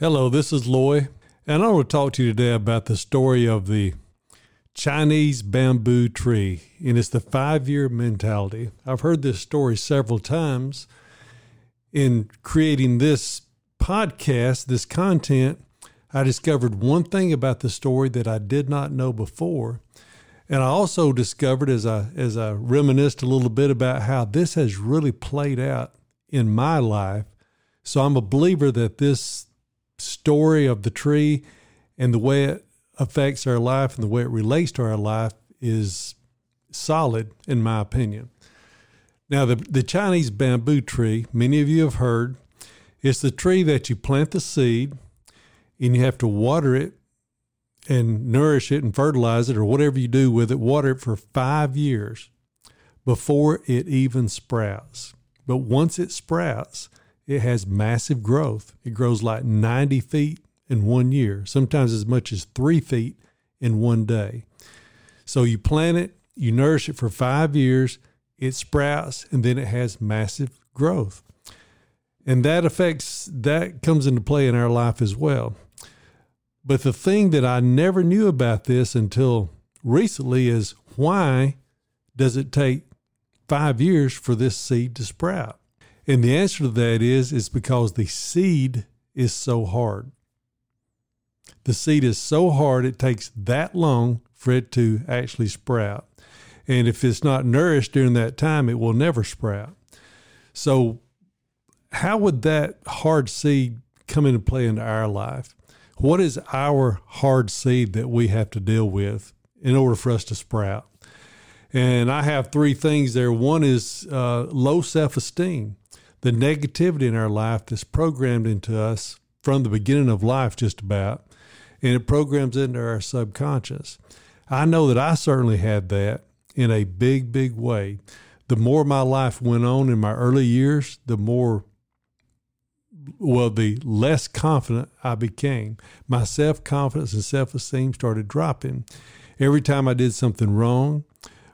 Hello, this is Loy, and I want to talk to you today about the story of the Chinese bamboo tree, and it's the five year mentality. I've heard this story several times. In creating this podcast, this content, I discovered one thing about the story that I did not know before. And I also discovered as I as I reminisced a little bit about how this has really played out in my life. So I'm a believer that this story of the tree and the way it affects our life and the way it relates to our life is solid, in my opinion. Now, the, the Chinese bamboo tree, many of you have heard, it's the tree that you plant the seed and you have to water it and nourish it and fertilize it or whatever you do with it, water it for five years before it even sprouts. But once it sprouts, it has massive growth. It grows like 90 feet in one year, sometimes as much as three feet in one day. So you plant it, you nourish it for five years, it sprouts, and then it has massive growth. And that affects, that comes into play in our life as well. But the thing that I never knew about this until recently is why does it take five years for this seed to sprout? And the answer to that is, is because the seed is so hard. The seed is so hard, it takes that long for it to actually sprout. And if it's not nourished during that time, it will never sprout. So, how would that hard seed come into play into our life? What is our hard seed that we have to deal with in order for us to sprout? And I have three things there. One is uh, low self esteem, the negativity in our life that's programmed into us from the beginning of life, just about and it programs into our subconscious. I know that I certainly had that in a big, big way. The more my life went on in my early years, the more, well, the less confident I became. My self confidence and self esteem started dropping. Every time I did something wrong,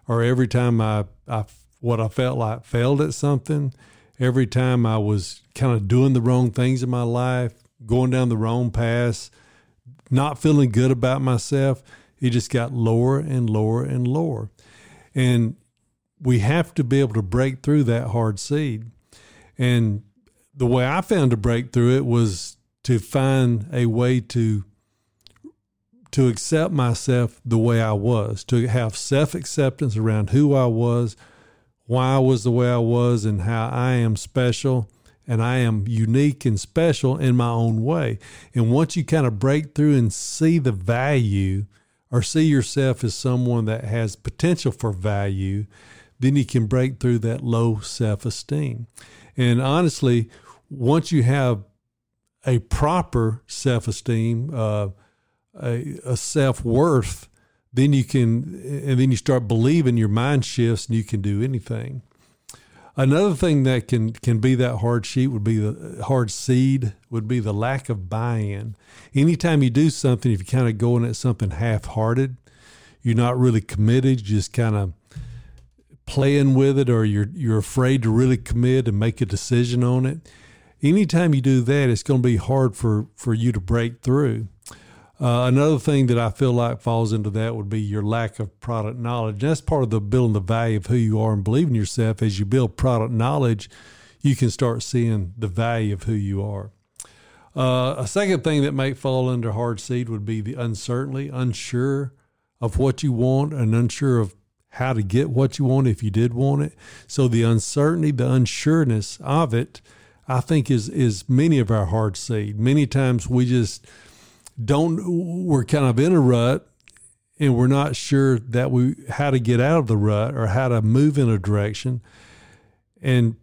or every time I, I what I felt like failed at something, every time I was kind of doing the wrong things in my life, going down the wrong path, not feeling good about myself, it just got lower and lower and lower. And we have to be able to break through that hard seed. And the way I found to break through it was to find a way to to accept myself the way I was, to have self acceptance around who I was, why I was the way I was, and how I am special and I am unique and special in my own way. And once you kind of break through and see the value or see yourself as someone that has potential for value, then you can break through that low self esteem. And honestly, once you have a proper self esteem, uh, a, a self worth, then you can, and then you start believing your mind shifts and you can do anything. Another thing that can can be that hard sheet would be the hard seed would be the lack of buy-in. Anytime you do something, if you're kind of going at something half-hearted, you're not really committed, you're just kind of playing with it, or you're you're afraid to really commit and make a decision on it. Anytime you do that, it's going to be hard for for you to break through. Uh, another thing that I feel like falls into that would be your lack of product knowledge. That's part of the building the value of who you are and believing yourself. As you build product knowledge, you can start seeing the value of who you are. Uh, a second thing that might fall under hard seed would be the uncertainty, unsure of what you want and unsure of how to get what you want if you did want it. So the uncertainty, the unsureness of it, I think is is many of our hard seed. Many times we just don't we're kind of in a rut and we're not sure that we how to get out of the rut or how to move in a direction. And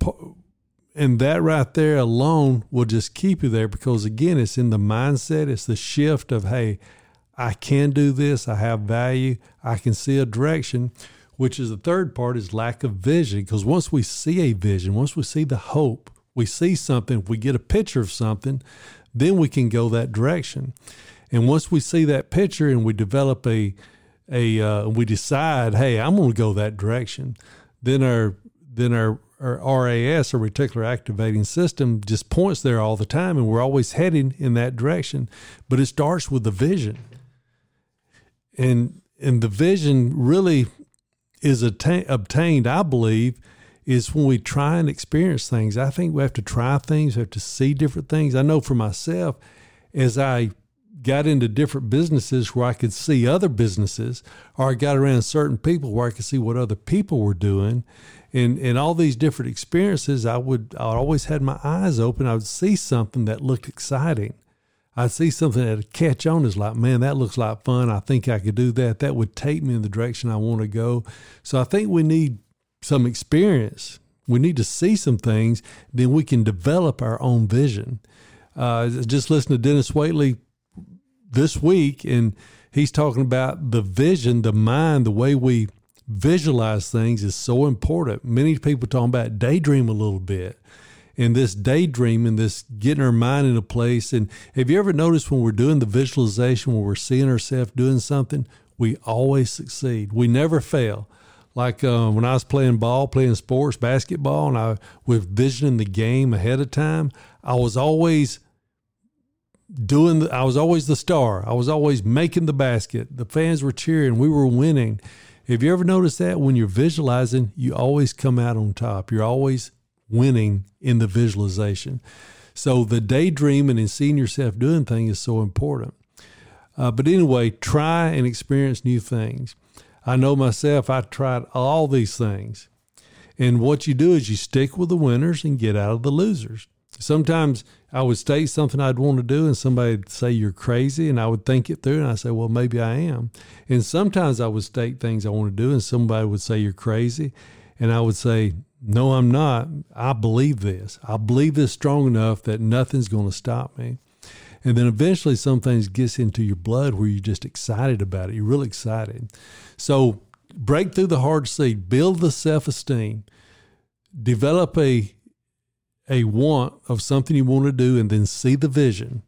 and that right there alone will just keep you there because again it's in the mindset it's the shift of hey i can do this i have value i can see a direction which is the third part is lack of vision because once we see a vision once we see the hope we see something we get a picture of something then we can go that direction and once we see that picture and we develop a a uh, we decide hey i'm going to go that direction then our then our or RAS, or reticular activating system, just points there all the time, and we're always heading in that direction. But it starts with the vision, and and the vision really is atta- obtained, I believe, is when we try and experience things. I think we have to try things, we have to see different things. I know for myself, as I got into different businesses where I could see other businesses, or I got around certain people where I could see what other people were doing And in all these different experiences, I would I always had my eyes open. I would see something that looked exciting. I'd see something that would catch on as like, man, that looks like fun. I think I could do that. That would take me in the direction I want to go. So I think we need some experience. We need to see some things, then we can develop our own vision. Uh, just listen to Dennis Waitley this week, and he's talking about the vision, the mind, the way we visualize things is so important. Many people talking about daydream a little bit. And this daydreaming, this getting our mind in a place. And have you ever noticed when we're doing the visualization, when we're seeing ourselves doing something, we always succeed. We never fail. Like uh, when I was playing ball, playing sports, basketball, and I was visioning the game ahead of time, I was always doing the, I was always the star. I was always making the basket. The fans were cheering. We were winning. Have you ever noticed that when you're visualizing, you always come out on top? You're always winning in the visualization. So the daydreaming and seeing yourself doing things is so important. Uh, but anyway, try and experience new things. I know myself, I tried all these things. And what you do is you stick with the winners and get out of the losers. Sometimes I would state something I'd want to do, and somebody would say you're crazy, and I would think it through, and I say, well, maybe I am. And sometimes I would state things I want to do, and somebody would say you're crazy, and I would say, no, I'm not. I believe this. I believe this strong enough that nothing's going to stop me. And then eventually, some things gets into your blood where you're just excited about it. You're really excited. So break through the hard seed, build the self esteem, develop a a want of something you want to do and then see the vision.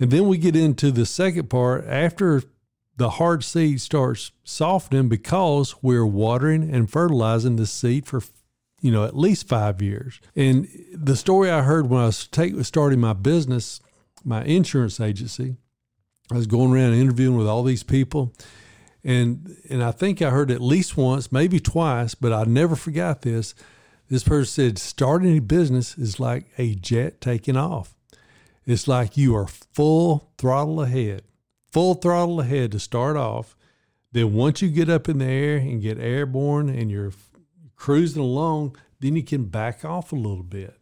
And then we get into the second part after the hard seed starts softening because we're watering and fertilizing the seed for you know at least five years. And the story I heard when I was take, starting my business, my insurance agency, I was going around interviewing with all these people, and and I think I heard at least once, maybe twice, but I never forgot this. This person said, starting a business is like a jet taking off. It's like you are full throttle ahead, full throttle ahead to start off. Then once you get up in the air and get airborne and you're cruising along, then you can back off a little bit.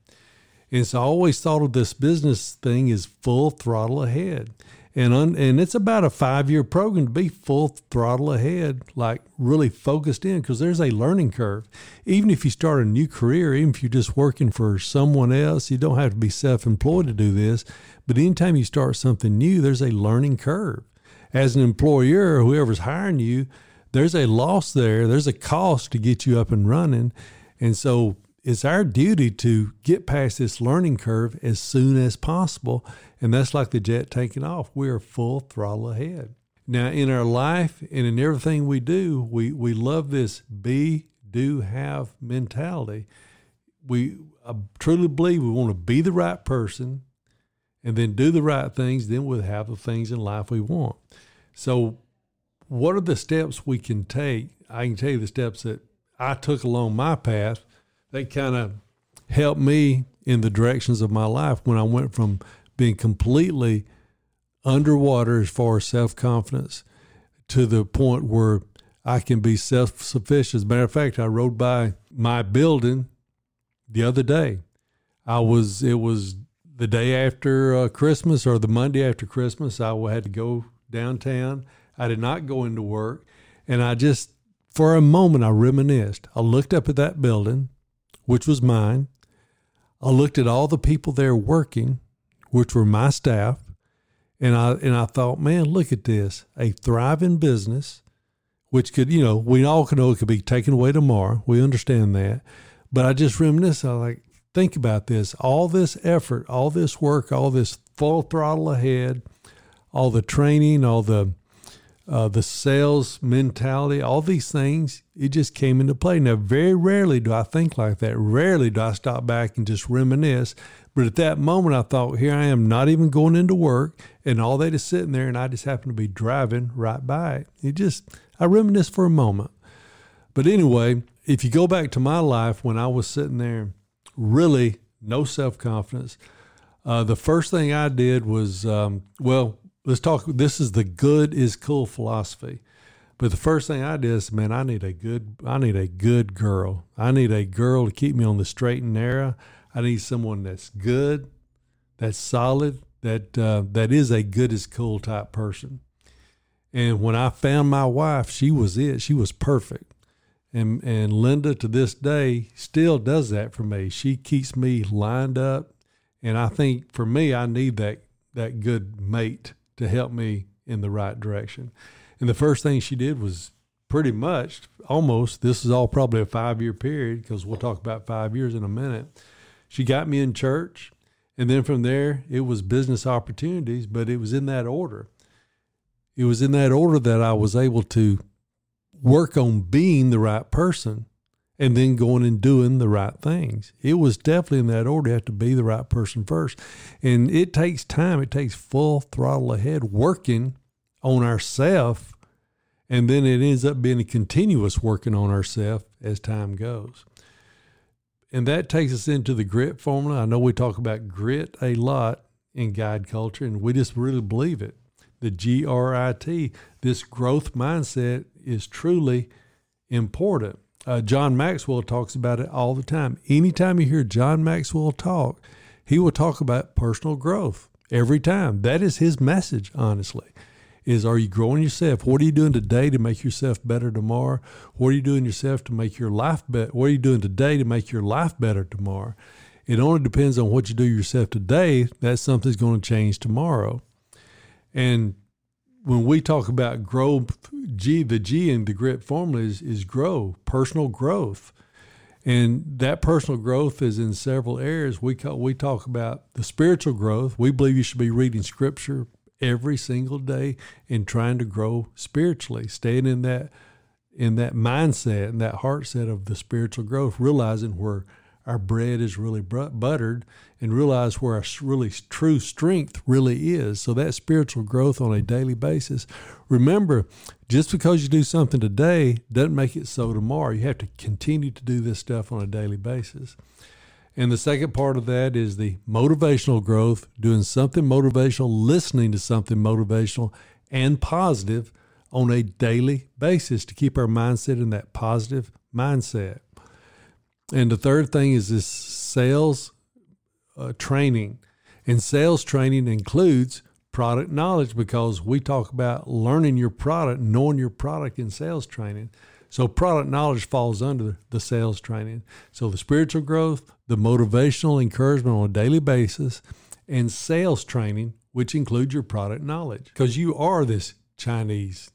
And so I always thought of this business thing as full throttle ahead and un, and it's about a five year program to be full throttle ahead, like really focused in, because there's a learning curve. Even if you start a new career, even if you're just working for someone else, you don't have to be self employed to do this. But anytime you start something new, there's a learning curve. As an employer, whoever's hiring you, there's a loss there. There's a cost to get you up and running, and so it's our duty to get past this learning curve as soon as possible. And that's like the jet taking off. We are full throttle ahead. Now, in our life and in everything we do, we, we love this be, do, have mentality. We I truly believe we want to be the right person and then do the right things, then we'll have the things in life we want. So, what are the steps we can take? I can tell you the steps that I took along my path they kind of helped me in the directions of my life when I went from being completely underwater as far as self confidence to the point where I can be self sufficient. As a matter of fact, I rode by my building the other day. I was, it was the day after uh, Christmas or the Monday after Christmas. I had to go downtown. I did not go into work. And I just, for a moment, I reminisced. I looked up at that building, which was mine. I looked at all the people there working, which were my staff. And I, and I thought, man, look at this a thriving business, which could, you know, we all know it could be taken away tomorrow. We understand that. But I just reminisced. I like, think about this all this effort, all this work, all this full throttle ahead, all the training, all the uh, the sales mentality, all these things, it just came into play. Now, very rarely do I think like that. Rarely do I stop back and just reminisce. But at that moment, I thought, here I am, not even going into work, and all that is sitting there, and I just happen to be driving right by it. It just, I reminisce for a moment. But anyway, if you go back to my life when I was sitting there, really no self confidence, uh, the first thing I did was, um, well, let's talk. This is the good is cool philosophy. But the first thing I did is, man, I need a good, I need a good girl. I need a girl to keep me on the straight and narrow. I need someone that's good, that's solid, that uh, that is a good is cool type person. And when I found my wife, she was it. She was perfect. And and Linda to this day still does that for me. She keeps me lined up. And I think for me, I need that that good mate to help me in the right direction. And the first thing she did was pretty much almost this is all probably a five year period because we'll talk about five years in a minute. She got me in church. And then from there, it was business opportunities, but it was in that order. It was in that order that I was able to work on being the right person and then going and doing the right things. It was definitely in that order. You have to be the right person first. And it takes time, it takes full throttle ahead working on ourself. And then it ends up being a continuous working on ourself as time goes. And that takes us into the grit formula. I know we talk about grit a lot in guide culture, and we just really believe it. The G R I T, this growth mindset is truly important. Uh, John Maxwell talks about it all the time. Anytime you hear John Maxwell talk, he will talk about personal growth every time. That is his message, honestly. Is are you growing yourself? What are you doing today to make yourself better tomorrow? What are you doing yourself to make your life better? What are you doing today to make your life better tomorrow? It only depends on what you do yourself today. That something's going to change tomorrow. And when we talk about grow, G, the G in the grit formula is, is grow, personal growth. And that personal growth is in several areas. We call, we talk about the spiritual growth. We believe you should be reading scripture every single day and trying to grow spiritually, staying in that in that mindset and that heart set of the spiritual growth, realizing where our bread is really buttered and realize where our really true strength really is. So that spiritual growth on a daily basis. Remember, just because you do something today doesn't make it so tomorrow. You have to continue to do this stuff on a daily basis. And the second part of that is the motivational growth, doing something motivational, listening to something motivational and positive on a daily basis to keep our mindset in that positive mindset. And the third thing is this sales uh, training. And sales training includes product knowledge because we talk about learning your product, knowing your product in sales training. So product knowledge falls under the sales training. So the spiritual growth, the motivational encouragement on a daily basis, and sales training, which includes your product knowledge. Because you are this Chinese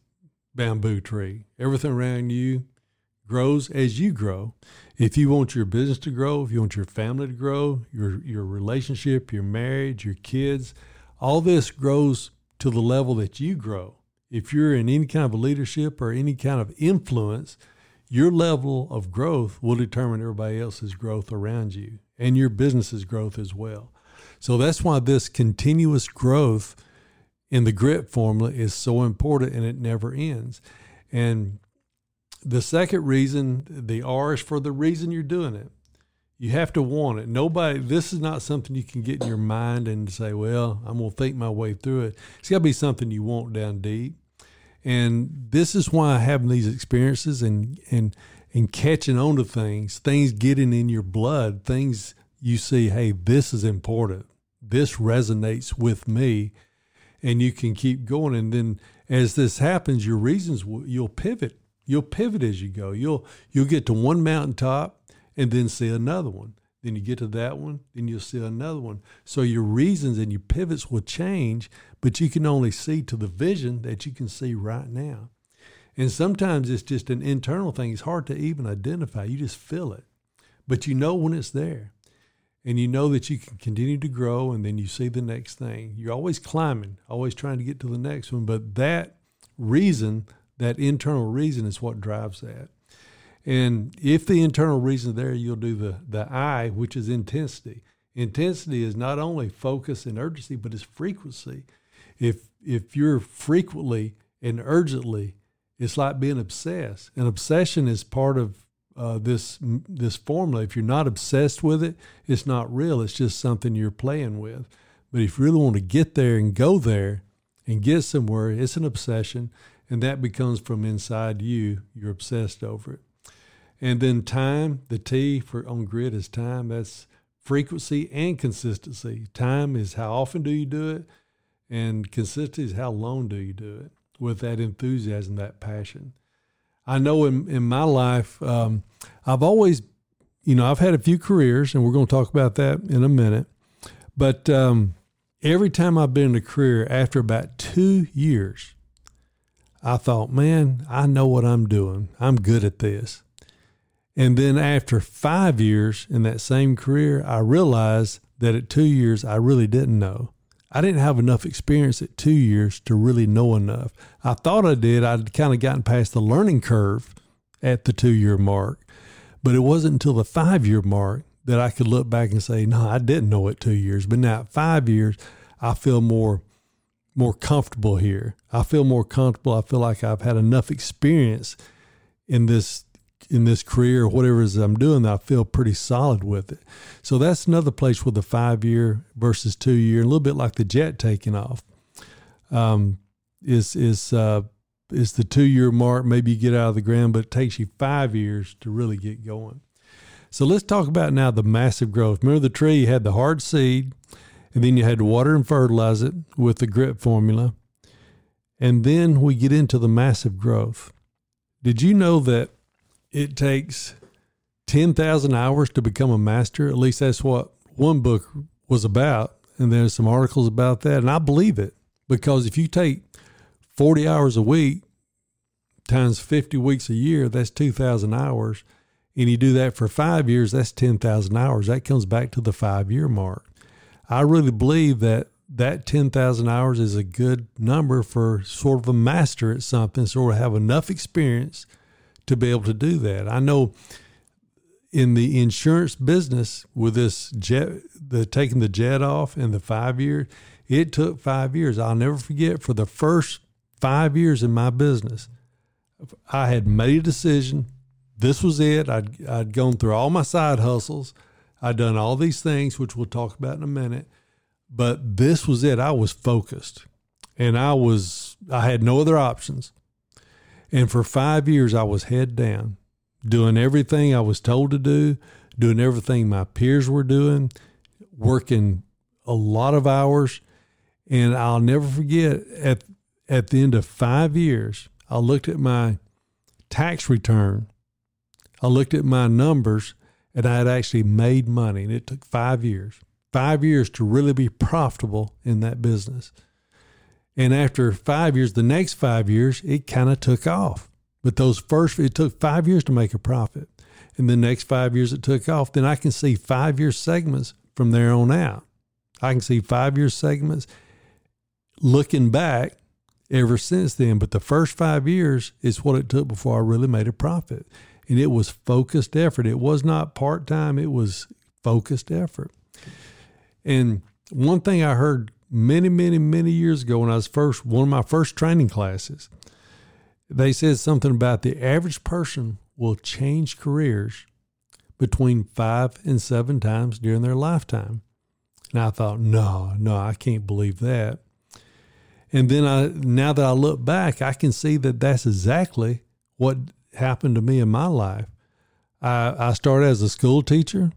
bamboo tree. Everything around you grows as you grow. If you want your business to grow, if you want your family to grow, your your relationship, your marriage, your kids, all this grows to the level that you grow. If you're in any kind of leadership or any kind of influence, your level of growth will determine everybody else's growth around you and your business's growth as well. So that's why this continuous growth in the grit formula is so important and it never ends. And the second reason, the R is for the reason you're doing it. You have to want it. Nobody, this is not something you can get in your mind and say, well, I'm going to think my way through it. It's got to be something you want down deep. And this is why having these experiences and, and, and catching on to things, things getting in your blood, things you see, hey, this is important. This resonates with me. And you can keep going. And then as this happens, your reasons, will, you'll pivot. You'll pivot as you go. You'll, you'll get to one mountaintop and then see another one. Then you get to that one, then you'll see another one. So your reasons and your pivots will change, but you can only see to the vision that you can see right now. And sometimes it's just an internal thing. It's hard to even identify. You just feel it, but you know when it's there. And you know that you can continue to grow, and then you see the next thing. You're always climbing, always trying to get to the next one. But that reason, that internal reason, is what drives that. And if the internal reason there, you'll do the, the I, which is intensity. Intensity is not only focus and urgency, but it's frequency. If if you're frequently and urgently, it's like being obsessed. An obsession is part of uh, this this formula. If you're not obsessed with it, it's not real. It's just something you're playing with. But if you really want to get there and go there and get somewhere, it's an obsession, and that becomes from inside you. You're obsessed over it. And then time, the T for on grit is time. That's frequency and consistency. Time is how often do you do it, and consistency is how long do you do it with that enthusiasm, that passion. I know in, in my life, um, I've always, you know, I've had a few careers, and we're going to talk about that in a minute. But um, every time I've been in a career, after about two years, I thought, man, I know what I'm doing. I'm good at this. And then after five years in that same career, I realized that at two years, I really didn't know. I didn't have enough experience at two years to really know enough. I thought I did. I'd kind of gotten past the learning curve at the two year mark, but it wasn't until the five year mark that I could look back and say, no, I didn't know it two years. But now at five years, I feel more more comfortable here. I feel more comfortable. I feel like I've had enough experience in this in this career or whatever it is I'm doing I feel pretty solid with it. So that's another place with the five year versus two year, a little bit like the jet taking off. Um, is is uh, is the two year mark? Maybe you get out of the ground, but it takes you five years to really get going. So let's talk about now the massive growth. Remember the tree? Had the hard seed, and then you had to water and fertilize it with the grit formula, and then we get into the massive growth. Did you know that it takes 10,000 hours to become a master. At least that's what one book was about. And there's some articles about that. And I believe it because if you take 40 hours a week times 50 weeks a year, that's 2,000 hours. And you do that for five years, that's 10,000 hours. That comes back to the five year mark. I really believe that that 10,000 hours is a good number for sort of a master at something, sort of have enough experience to be able to do that. I know in the insurance business with this jet, the taking the jet off and the five years, it took five years. I'll never forget for the first five years in my business, I had made a decision. This was it. I'd, I'd gone through all my side hustles. I'd done all these things, which we'll talk about in a minute. But this was it. I was focused and I was, I had no other options. And for five years, I was head down, doing everything I was told to do, doing everything my peers were doing, working a lot of hours. And I'll never forget at, at the end of five years, I looked at my tax return, I looked at my numbers, and I had actually made money. And it took five years, five years to really be profitable in that business. And after five years, the next five years, it kind of took off. But those first, it took five years to make a profit. And the next five years, it took off. Then I can see five year segments from there on out. I can see five year segments looking back ever since then. But the first five years is what it took before I really made a profit. And it was focused effort. It was not part time, it was focused effort. And one thing I heard many, many, many years ago when I was first one of my first training classes. They said something about the average person will change careers between five and seven times during their lifetime. And I thought, no, no, I can't believe that. And then I, now that I look back, I can see that that's exactly what happened to me in my life. I, I started as a school teacher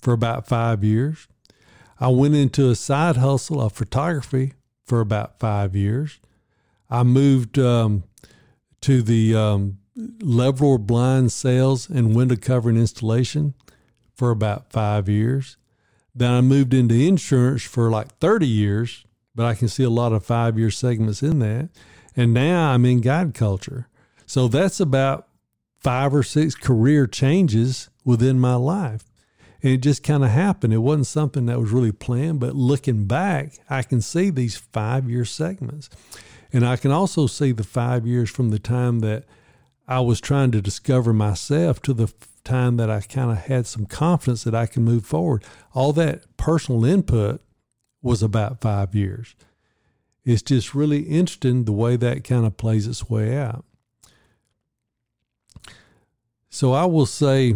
for about five years. I went into a side hustle of photography for about five years. I moved um, to the um, blind sales and window covering installation for about five years. Then I moved into insurance for like 30 years, but I can see a lot of five year segments in that. And now I'm in guide culture. So that's about five or six career changes within my life. And it just kind of happened. It wasn't something that was really planned, but looking back, I can see these five year segments. And I can also see the five years from the time that I was trying to discover myself to the time that I kind of had some confidence that I can move forward. All that personal input was about five years. It's just really interesting the way that kind of plays its way out. So I will say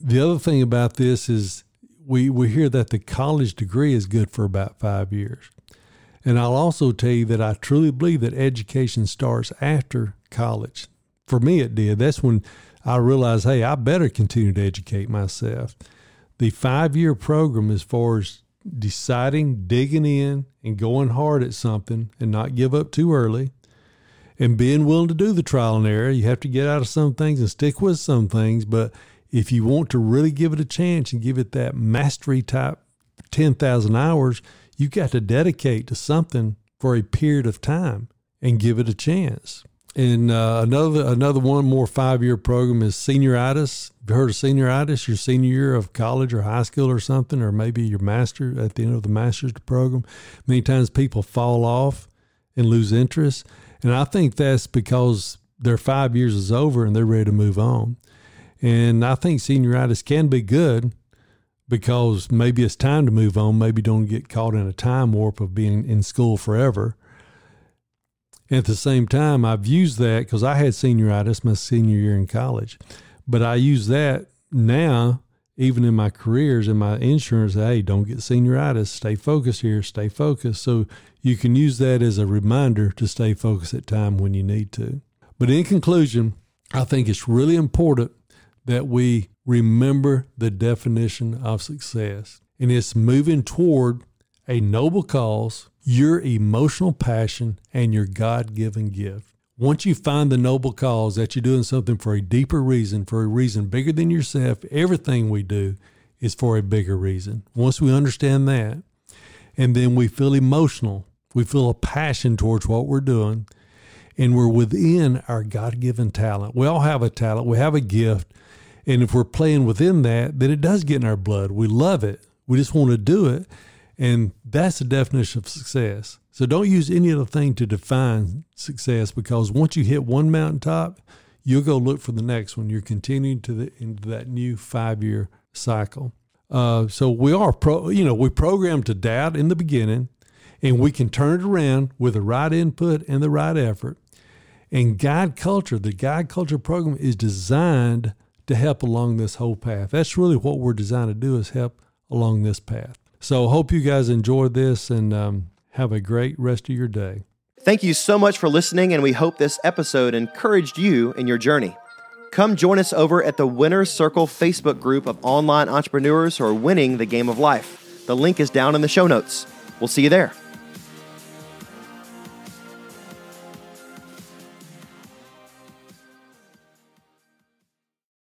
the other thing about this is we, we hear that the college degree is good for about five years. And I'll also tell you that I truly believe that education starts after college. For me, it did. That's when I realized, hey, I better continue to educate myself. The five year program, as far as deciding, digging in, and going hard at something and not give up too early, and being willing to do the trial and error. You have to get out of some things and stick with some things. But if you want to really give it a chance and give it that mastery type 10,000 hours, you've got to dedicate to something for a period of time and give it a chance. And uh, another another one more five year program is senioritis. Have you heard of senioritis? Your senior year of college or high school or something, or maybe your master at the end of the master's program. Many times people fall off and lose interest, and I think that's because their five years is over and they're ready to move on. And I think senioritis can be good because maybe it's time to move on. Maybe don't get caught in a time warp of being in school forever. At the same time, I've used that because I had senioritis my senior year in college, but I use that now, even in my careers and my insurance. Hey, don't get senioritis. Stay focused here. Stay focused. So you can use that as a reminder to stay focused at time when you need to. But in conclusion, I think it's really important that we remember the definition of success, and it's moving toward a noble cause, your emotional passion, and your God given gift. Once you find the noble cause that you're doing something for a deeper reason, for a reason bigger than yourself, everything we do is for a bigger reason. Once we understand that, and then we feel emotional, we feel a passion towards what we're doing, and we're within our God given talent. We all have a talent, we have a gift. And if we're playing within that, then it does get in our blood. We love it. We just want to do it. And that's the definition of success. So don't use any other thing to define success because once you hit one mountaintop, you'll go look for the next one. You're continuing to the into that new five year cycle. Uh, so we are pro, you know, we programmed to doubt in the beginning, and we can turn it around with the right input and the right effort. And guide culture, the guide culture program is designed to help along this whole path. That's really what we're designed to do is help along this path. So hope you guys enjoyed this and um, have a great rest of your day. Thank you so much for listening, and we hope this episode encouraged you in your journey. Come join us over at the Winner's Circle Facebook group of online entrepreneurs who are winning the game of life. The link is down in the show notes. We'll see you there.